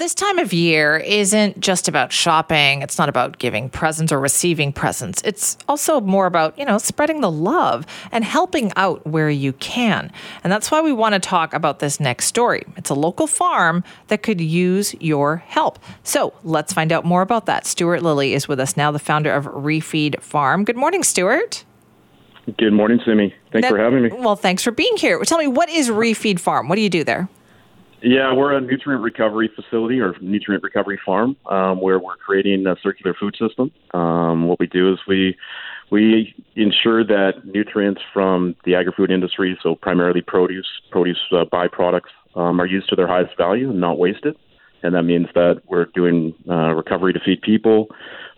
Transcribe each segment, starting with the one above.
This time of year isn't just about shopping. It's not about giving presents or receiving presents. It's also more about, you know, spreading the love and helping out where you can. And that's why we want to talk about this next story. It's a local farm that could use your help. So let's find out more about that. Stuart Lilley is with us now, the founder of ReFeed Farm. Good morning, Stuart. Good morning, Simi. Thanks That- for having me. Well, thanks for being here. Tell me, what is ReFeed Farm? What do you do there? Yeah, we're a nutrient recovery facility or nutrient recovery farm um, where we're creating a circular food system. Um, what we do is we we ensure that nutrients from the agri-food industry, so primarily produce, produce uh, byproducts, um, are used to their highest value and not wasted. And that means that we're doing uh, recovery to feed people,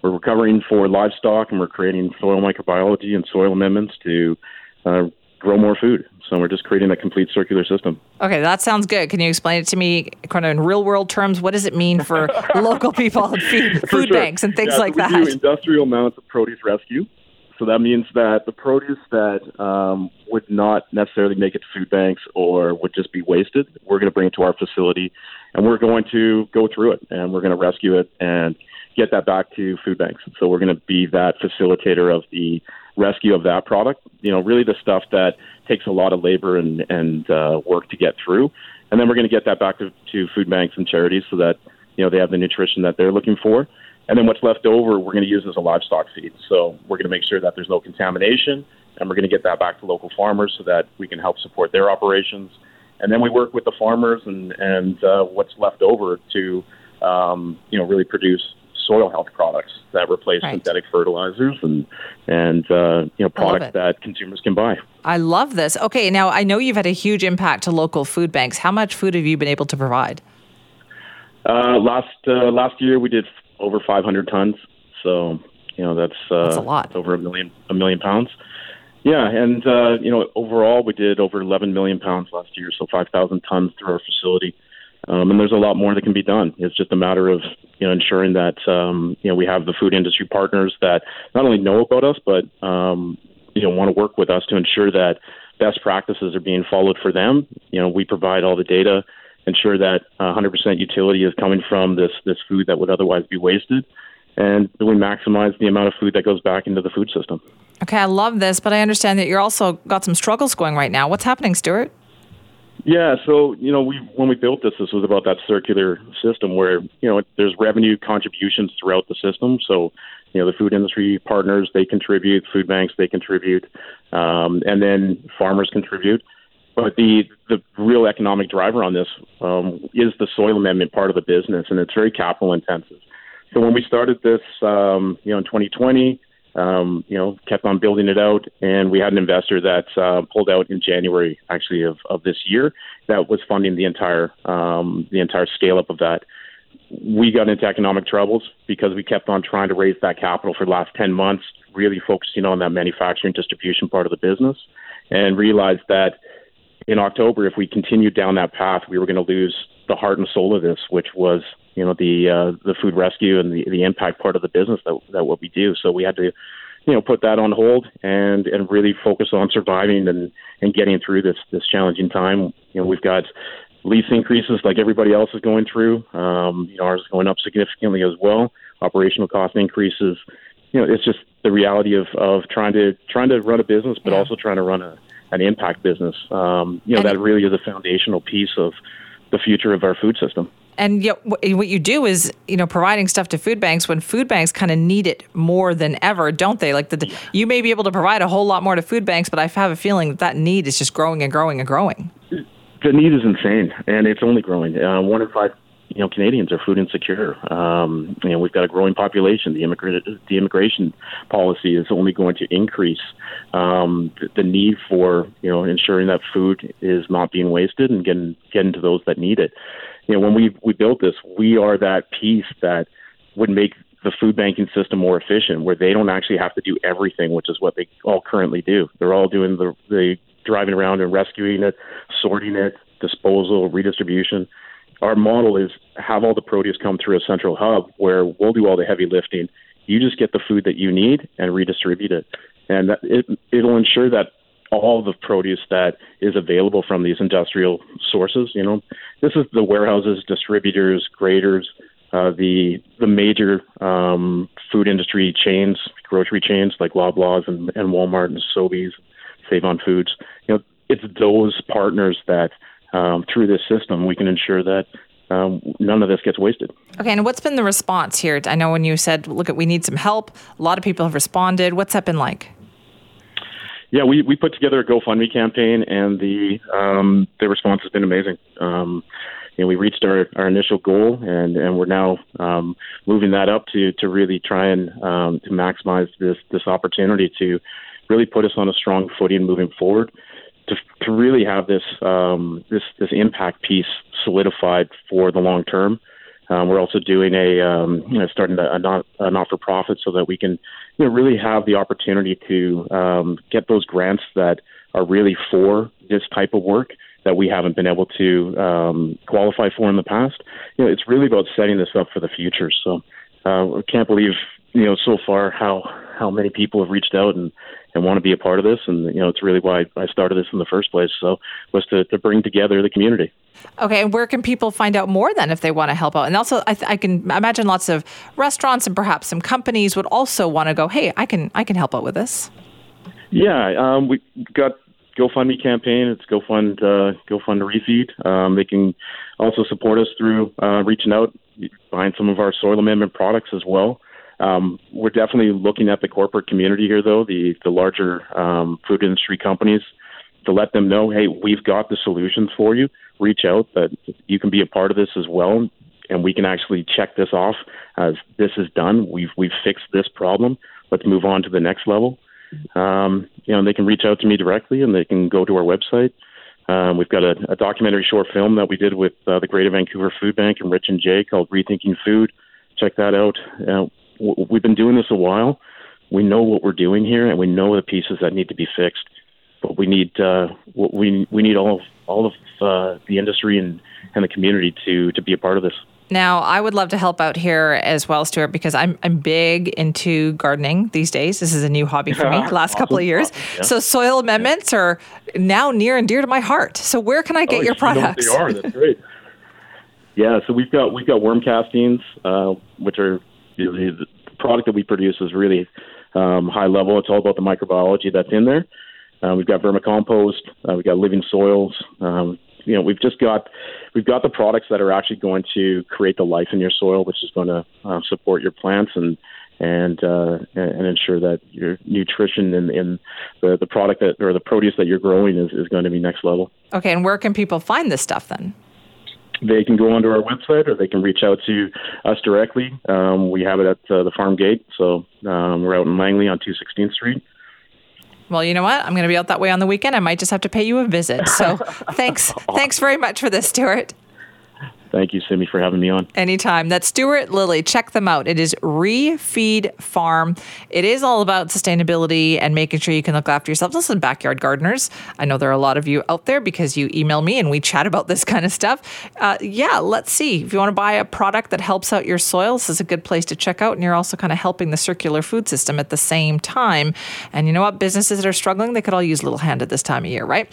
we're recovering for livestock, and we're creating soil microbiology and soil amendments to uh, grow more food. So we're just creating a complete circular system. Okay, that sounds good. Can you explain it to me kind of in real world terms? What does it mean for local people and feed, food sure. banks and things Yeah, so like we that? do industrial amounts of produce rescue. So that means that the produce that um, would not necessarily make it to food banks or would just be wasted, we're going to bring it to our facility, and we're going to go through it, and we're going to rescue it and get that back to food banks. So we're going to be that facilitator of the rescue of that product. You know, really the stuff that takes a lot of labor and and uh, work to get through, and then we're going to get that back to, to food banks and charities so that you know they have the nutrition that they're looking for. And then what's left over, we're going to use as a livestock feed. So we're going to make sure that there's no contamination, and we're going to get that back to local farmers so that we can help support their operations. And then we work with the farmers and and uh, what's left over to um, you know really produce soil health products that replace Right. synthetic fertilizers and and uh, you know products that consumers can buy. I love this. Okay, now I know you've had a huge impact to local food banks. How much food have you been able to provide? Uh, last uh, last year we did over 500 tons, so you know that's uh, That's a lot. over a million a million pounds. Yeah, and uh, you know overall we did over 11 million pounds last year, so 5,000 tons through our facility. Um, and there's a lot more that can be done. It's just a matter of you know ensuring that um, you know we have the food industry partners that not only know about us but um, you know want to work with us to ensure that best practices are being followed for them. You know we provide all the data, ensure that uh, 100% utility is coming from this this food that would otherwise be wasted, and we maximize the amount of food that goes back into the food system. Okay, I love this, but I understand that you're also got some struggles going right now. What's happening, Stuart? Yeah, so you know, we when we built this, this was about that circular system where you know there's revenue contributions throughout the system. So you know, the food industry partners they contribute, food banks they contribute, um, and then farmers contribute. But the the real economic driver on this um, is the soil amendment part of the business, and it's very capital intensive. So when we started this, um, you know, in 2020, um, you know, kept on building it out, and we had an investor that uh, pulled out in January, actually of, of this year, that was funding the entire um, the entire scale up of that. We got into economic troubles because we kept on trying to raise that capital for the last 10 months, really focusing on that manufacturing distribution part of the business, and realized that in October, if we continued down that path, we were going to lose the heart and soul of this, which was you know the uh, the food rescue and the the impact part of the business that that what we do. So we had to you know put that on hold and and really focus on surviving and and getting through this this challenging time. You know we've got lease increases like everybody else is going through. Um, you know ours is going up significantly as well. Operational cost increases. You know it's just the reality of of trying to trying to run a business, but Yeah. also trying to run a an impact business. Um, you know And- that really is a foundational piece of the future of our food system. And yet, what you do is, you know, providing stuff to food banks when food banks kind of need it more than ever, don't they? Like the, you may be able to provide a whole lot more to food banks, but I have a feeling that that need is just growing and growing and growing. The need is insane, and it's only growing. Uh, one in five, you know, Canadians are food insecure. Um, you know, we've got a growing population. The immigrant, the immigration policy is only going to increase um, the, the need for you know ensuring that food is not being wasted and getting getting to those that need it. You know, when we we built this, we are that piece that would make the food banking system more efficient, where they don't actually have to do everything, which is what they all currently do. They're all doing the the driving around and rescuing it, sorting it, disposal, redistribution. Our model is have all the produce come through a central hub where we'll do all the heavy lifting. You just get the food that you need and redistribute it, and that it it'll ensure that all the produce that is available from these industrial sources. You know, this is the warehouses, distributors, graders, uh, the the major um, food industry chains, grocery chains like Loblaws and, and Walmart and Sobeys, Save on Foods. You know, it's those partners that um, through this system we can ensure that um, none of this gets wasted. Okay, and what's been the response here? I know when you said, "Look, we need some help," a lot of people have responded. What's that been like? Yeah, we, we put together a GoFundMe campaign, and the um, the response has been amazing. Um, you know, we reached our, our initial goal, and, and we're now um, moving that up to to really try and um, to maximize this this opportunity to really put us on a strong footing moving forward. To, to really have this um, this this impact piece solidified for the long term. Um, we're also doing a um, you know, starting a, not, a not for profit so that we can you know really have the opportunity to um, get those grants that are really for this type of work that we haven't been able to um, qualify for in the past. You know, it's really about setting this up for the future. So uh, I can't believe you know so far how how many people have reached out and and want to be a part of this. And you know, it's really why I started this in the first place. So was to, to bring together the community. Okay, and where can people find out more then if they want to help out? And also, I, th- I can imagine lots of restaurants and perhaps some companies would also want to go, "Hey, I can I can help out with this." Yeah, um, we got GoFundMe campaign. It's GoFund uh, GoFund ReFeed. Um, they can also support us through uh, reaching out, buying some of our soil amendment products as well. Um, we're definitely looking at the corporate community here, though, the, the larger um, food industry companies, to let them know, hey, we've got the solutions for you. Reach out that you can be a part of this as well, and we can actually check this off as this is done. We've we've fixed this problem. Let's move on to the next level. Um, you know, they can reach out to me directly, and they can go to our website. Um, we've got a, a documentary short film that we did with uh, the Greater Vancouver Food Bank and Rich and Jay called Rethinking Food. Check that out. Uh, we've been doing this a while. We know what we're doing here, and we know the pieces that need to be fixed. But we need uh, we we need all of, all of uh, the industry and, and the community to to be a part of this. Now, I would love to help out here as well, Stuart, because I'm I'm big into gardening these days. This is a new hobby for me, last awesome. couple of years. Yeah. So soil amendments are now near and dear to my heart. So where can I get oh, your products? You know they are. That's great. yeah, so we've got we've got worm castings, uh, which are the, product that we produce is really um, high level. It's all about the microbiology that's in there. Uh, we've got vermicompost. Uh, we've got living soils. Um, you know, we've just got we've got the products that are actually going to create the life in your soil, which is going to uh, support your plants and and uh, and ensure that your nutrition and, and the the product that or the produce that you're growing is, is going to be next level. Okay, and where can people find this stuff then? They can go onto our website or they can reach out to us directly. Um, we have it at uh, the farm gate, so um, we're out in Langley on 216th Street. Well, you know what? I'm going to be out that way on the weekend. I might just have to pay you a visit. So, thanks, thanks very much for this, Stuart. Thank you, Simi, for having me on. Anytime. That's Stuart Lilley. Check them out. It is ReFeed Farm. It is all about sustainability and making sure you can look after yourself. Listen, backyard gardeners. I know there are a lot of you out there because you email me and we chat about this kind of stuff. Uh, yeah, let's see. If you want to buy a product that helps out your soil, this is a good place to check out. And you're also kind of helping the circular food system at the same time. And you know what? Businesses that are struggling, they could all use a little hand at this time of year, right?